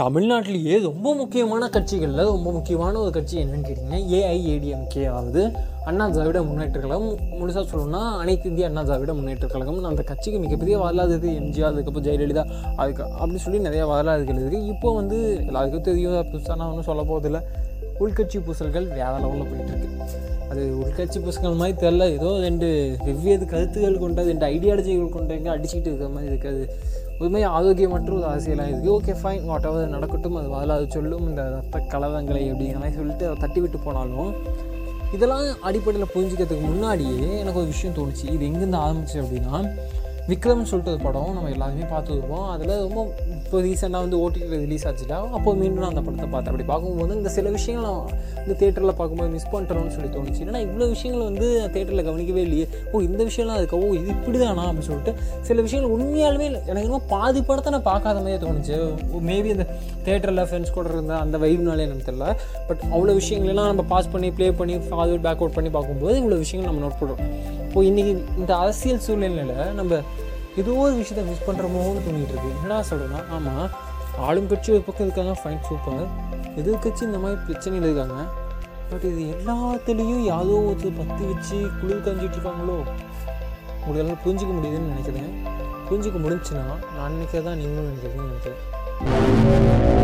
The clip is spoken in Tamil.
தமிழ்நாட்டிலேயே ரொம்ப முக்கியமான கட்சிகளில் ரொம்ப முக்கியமான ஒரு கட்சி என்னன்னு கேட்டிங்கன்னா ஏஐஏடிஎம்கே ஆகுது. அண்ணா திராவிட முன்னேற்ற கழகம். முழுசாக சொல்லணும்னா அனைத்து இந்திய அண்ணா திராவிட முன்னேற்ற கழகம். அந்த கட்சிக்கு மிகப்பெரிய வரலாறு இருக்குது. எம்ஜிஆர் அதுக்கப்புறம் ஜெயலலிதா அதுக்கு அப்படின்னு சொல்லி நிறைய வரலாறுகள் இருக்குது. இப்போ வந்து எல்லாருக்கும் தெரியும் புதுசாக நான் ஒன்றும் சொல்ல போகிறதில்ல உள்கட்சி பூசல்கள் வேற லெவலில் போயிட்டுருக்கு. அது உள்கட்சி பூசல்கள் மாதிரி தெரில ஏதோ ரெண்டு வெவ்வேறு கருத்துகள் கொண்ட ரெண்டு ஐடியாலஜிகள் கொண்டவங்க அடிச்சுக்கிட்டு இருக்கிற மாதிரி இருக்காது உண்மையாக ஆரோக்கியமற்ற ஒரு அரசியலாக இருக்குது ஓகே ஃபைன் வாட் எவர் நடக்கட்டும் அது வரலாறு சொல்லும். இந்த ரத்த கலவங்களை அப்படிங்கிற மாதிரி சொல்லிட்டு அதை தட்டி விட்டு போனாலும் இதெல்லாம் அடிப்படையில் புரிஞ்சுக்கிறதுக்கு முன்னாடியே எனக்கு ஒரு விஷயம் தோணுச்சு. இது எங்கேருந்து ஆரம்பிச்சு அப்படின்னா விக்ரம்னு சொல்லிட்டு ஒரு படம் நம்ம எல்லாருமே பார்த்துருப்போம். அதில் ரொம்ப இப்போ ரீசெண்டாக வந்து ஓடிடியில் ரிலீஸ் ஆச்சுட்டா அப்போ மீண்டும் நான் அந்த படத்தை பார்த்தேன். அப்படி பார்க்கும்போது இந்த சில விஷயங்கள் நான் இந்த தேட்டரில் பார்க்கும்போது மிஸ் பண்ணுறோம்னு சொல்லி தோணுச்சு. ஏன்னா இவ்வளோ விஷயங்கள் வந்து தேட்டரில் கவனிக்கவே இல்லையே. ஓ இந்த விஷயம்லாம் இருக்கா? ஓ இது இப்படி தானா அப்படின்னு சொல்லிட்டு சில விஷயங்கள் உண்மையாலுமே எனக்கு என்னமோ பாதி படத்தை நான் பார்க்காத மாதிரியே தோணுச்சு. மேபி அந்த தேட்டரில் ஃப்ரெண்ட்ஸ் கூட இருந்த அந்த வைப்னாலே எனக்கு தெரியல. பட் அவ்வளோ விஷயங்கள்லாம் நம்ம பாஸ் பண்ணி ப்ளே பண்ணி ஃபார்வர்ட் பேக் அவுட் பண்ணி பார்க்கும்போது இவ்வளோ விஷயங்கள் நம்ம நோட் பண்ணுறோம் இப்போ இன்றைக்கி இந்த அரசியல் சூழ்நிலையில் நம்ம ஏதோ ஒரு விஷயத்த மிஸ் பண்ணுறமோன்னு தோணிகிட்டு இருக்கு என்னடா சொல்கிறேன்னா ஆமாம் ஆளும் கட்சி ஒரு பக்கம் இருக்காங்க ஃபைன் சூப்பர் எதிர்கட்சி இந்த மாதிரி பிரச்சனையில் இருக்காங்க. பட் இது எல்லாத்துலேயும் யாரோ ஒருத்தர் பற்றி வச்சு குளிர் காஞ்சிட்டு இருக்காங்களோ? உங்களால் புரிஞ்சிக்க முடியுதுன்னு நினைக்கிறேன். புரிஞ்சிக்க முடிஞ்சுன்னா நான் நினைக்கிறதா நீங்களும் நினைக்கிறதுன்னு நினைக்கிறேன்.